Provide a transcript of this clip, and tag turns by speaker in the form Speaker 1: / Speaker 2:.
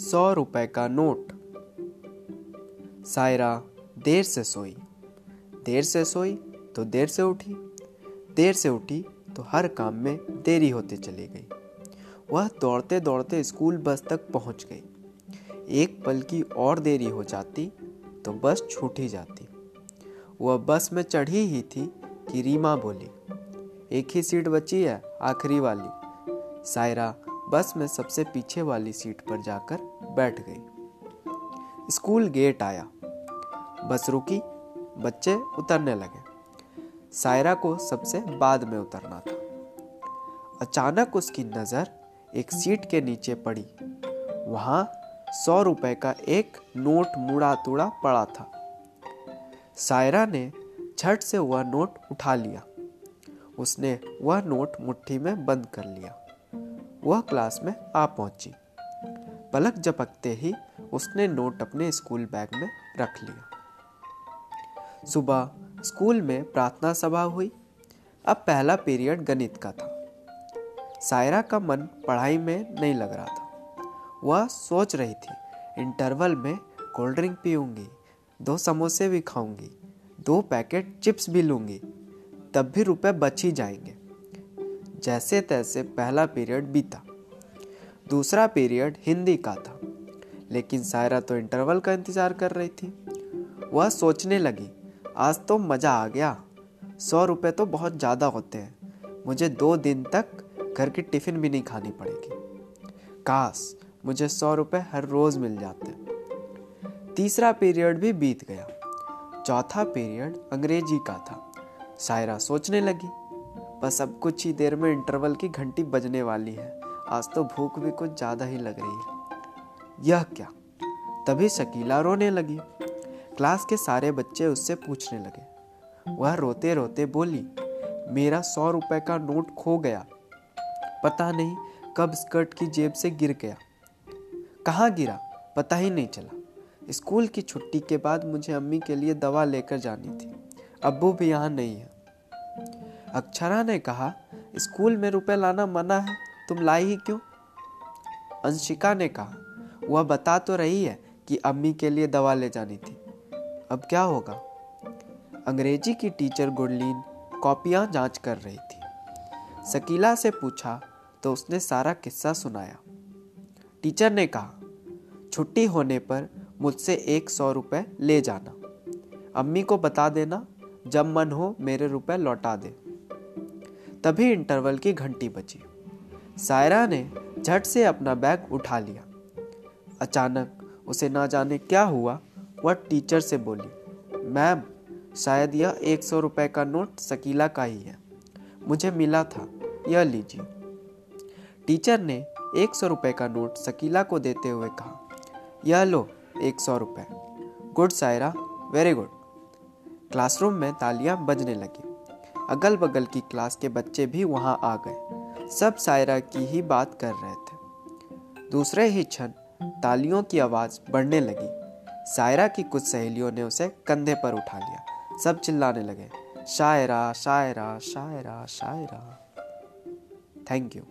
Speaker 1: सौ रुपए का नोट। सायरा, देर से सोई। देर से सोई तो देर से उठी। देर से उठी तो हर काम में देरी होते चली गई। वह दौड़ते दौड़ते स्कूल बस तक पहुँच गई। एक पल की और देरी हो जाती तो बस छूट ही जाती। वह बस में चढ़ी ही थी कि रीमा बोली, एक ही सीट बची है, आखिरी वाली। सायरा बस में सबसे पीछे वाली सीट पर जाकर बैठ गई। स्कूल गेट आया। बस रुकी, बच्चे उतरने लगे। सायरा को सबसे बाद में उतरना था। अचानक उसकी नज़र एक सीट के नीचे पड़ी। वहाँ सौ रुपए का एक नोट मुड़ा तुड़ा पड़ा था। सायरा ने झट से वह नोट उठा लिया। उसने वह नोट मुट्ठी में बंद कर लिया। वह क्लास में आ पहुँची। पलक झपकते ही उसने नोट अपने स्कूल बैग में रख लिया। सुबह स्कूल में प्रार्थना सभा हुई। अब पहला पीरियड गणित का था। सायरा का मन पढ़ाई में नहीं लग रहा था। वह सोच रही थी, इंटरवल में कोल्ड ड्रिंक पीऊँगी, दो समोसे भी खाऊँगी, दो पैकेट चिप्स भी लूँगी, तब भी रुपए बच ही जाएँगे। जैसे तैसे पहला पीरियड बीता। दूसरा पीरियड हिंदी का था। लेकिन सायरा तो इंटरवल का इंतज़ार कर रही थी। वह सोचने लगी, आज तो मज़ा आ गया। सौ रुपये तो बहुत ज़्यादा होते हैं। मुझे दो दिन तक घर की टिफ़िन भी नहीं खानी पड़ेगी। काश मुझे सौ रुपये हर रोज़ मिल जाते। तीसरा पीरियड भी बीत गया। चौथा पीरियड अंग्रेज़ी का था। सायरा सोचने लगी, बस अब कुछ ही देर में इंटरवल की घंटी बजने वाली है। आज तो भूख भी कुछ ज़्यादा ही लग रही है। यह क्या? तभी शकीला रोने लगी। क्लास के सारे बच्चे उससे पूछने लगे। वह रोते रोते बोली, मेरा सौ रुपए का नोट खो गया। पता नहीं कब स्कर्ट की जेब से गिर गया। कहाँ गिरा? पता ही नहीं चला। स्कूल की छुट्टी के बाद मुझे अम्मी के लिए दवा लेकर जानी थी। अब्बू भी यहाँ नहीं है। अक्षरा ने कहा, स्कूल में रुपए लाना मना है। तुम लाई ही क्यों? अंशिका ने कहा, वह बता तो रही है कि अम्मी के लिए दवा ले जानी थी। अब क्या होगा? अंग्रेज़ी की टीचर गुरलीन कॉपियाँ जाँच कर रही थी। शकीला से पूछा तो उसने सारा किस्सा सुनाया। टीचर ने कहा, छुट्टी होने पर मुझसे एक सौ रुपये ले जाना। अम्मी को बता देना, जब मन हो मेरे रुपए लौटा दे। तभी इंटरवल की घंटी बजी। सायरा ने झट से अपना बैग उठा लिया। अचानक उसे ना जाने क्या हुआ, वह टीचर से बोली, मैम, शायद यह एक सौ रुपये का नोट शकीला का ही है। मुझे मिला था, यह लीजिए। टीचर ने एक सौ रुपये का नोट शकीला को देते हुए कहा, यह लो, एक सौ रुपये good Saira, very good. Classroom में तालियाँ बजने लगी। अगल बगल की क्लास के बच्चे भी वहाँ आ गए। सब सायरा की ही बात कर रहे थे। दूसरे ही क्षण तालियों की आवाज़ बढ़ने लगी। सायरा की कुछ सहेलियों ने उसे कंधे पर उठा लिया। सब चिल्लाने लगे शायरा शायरा शायरा शायरा थैंक यू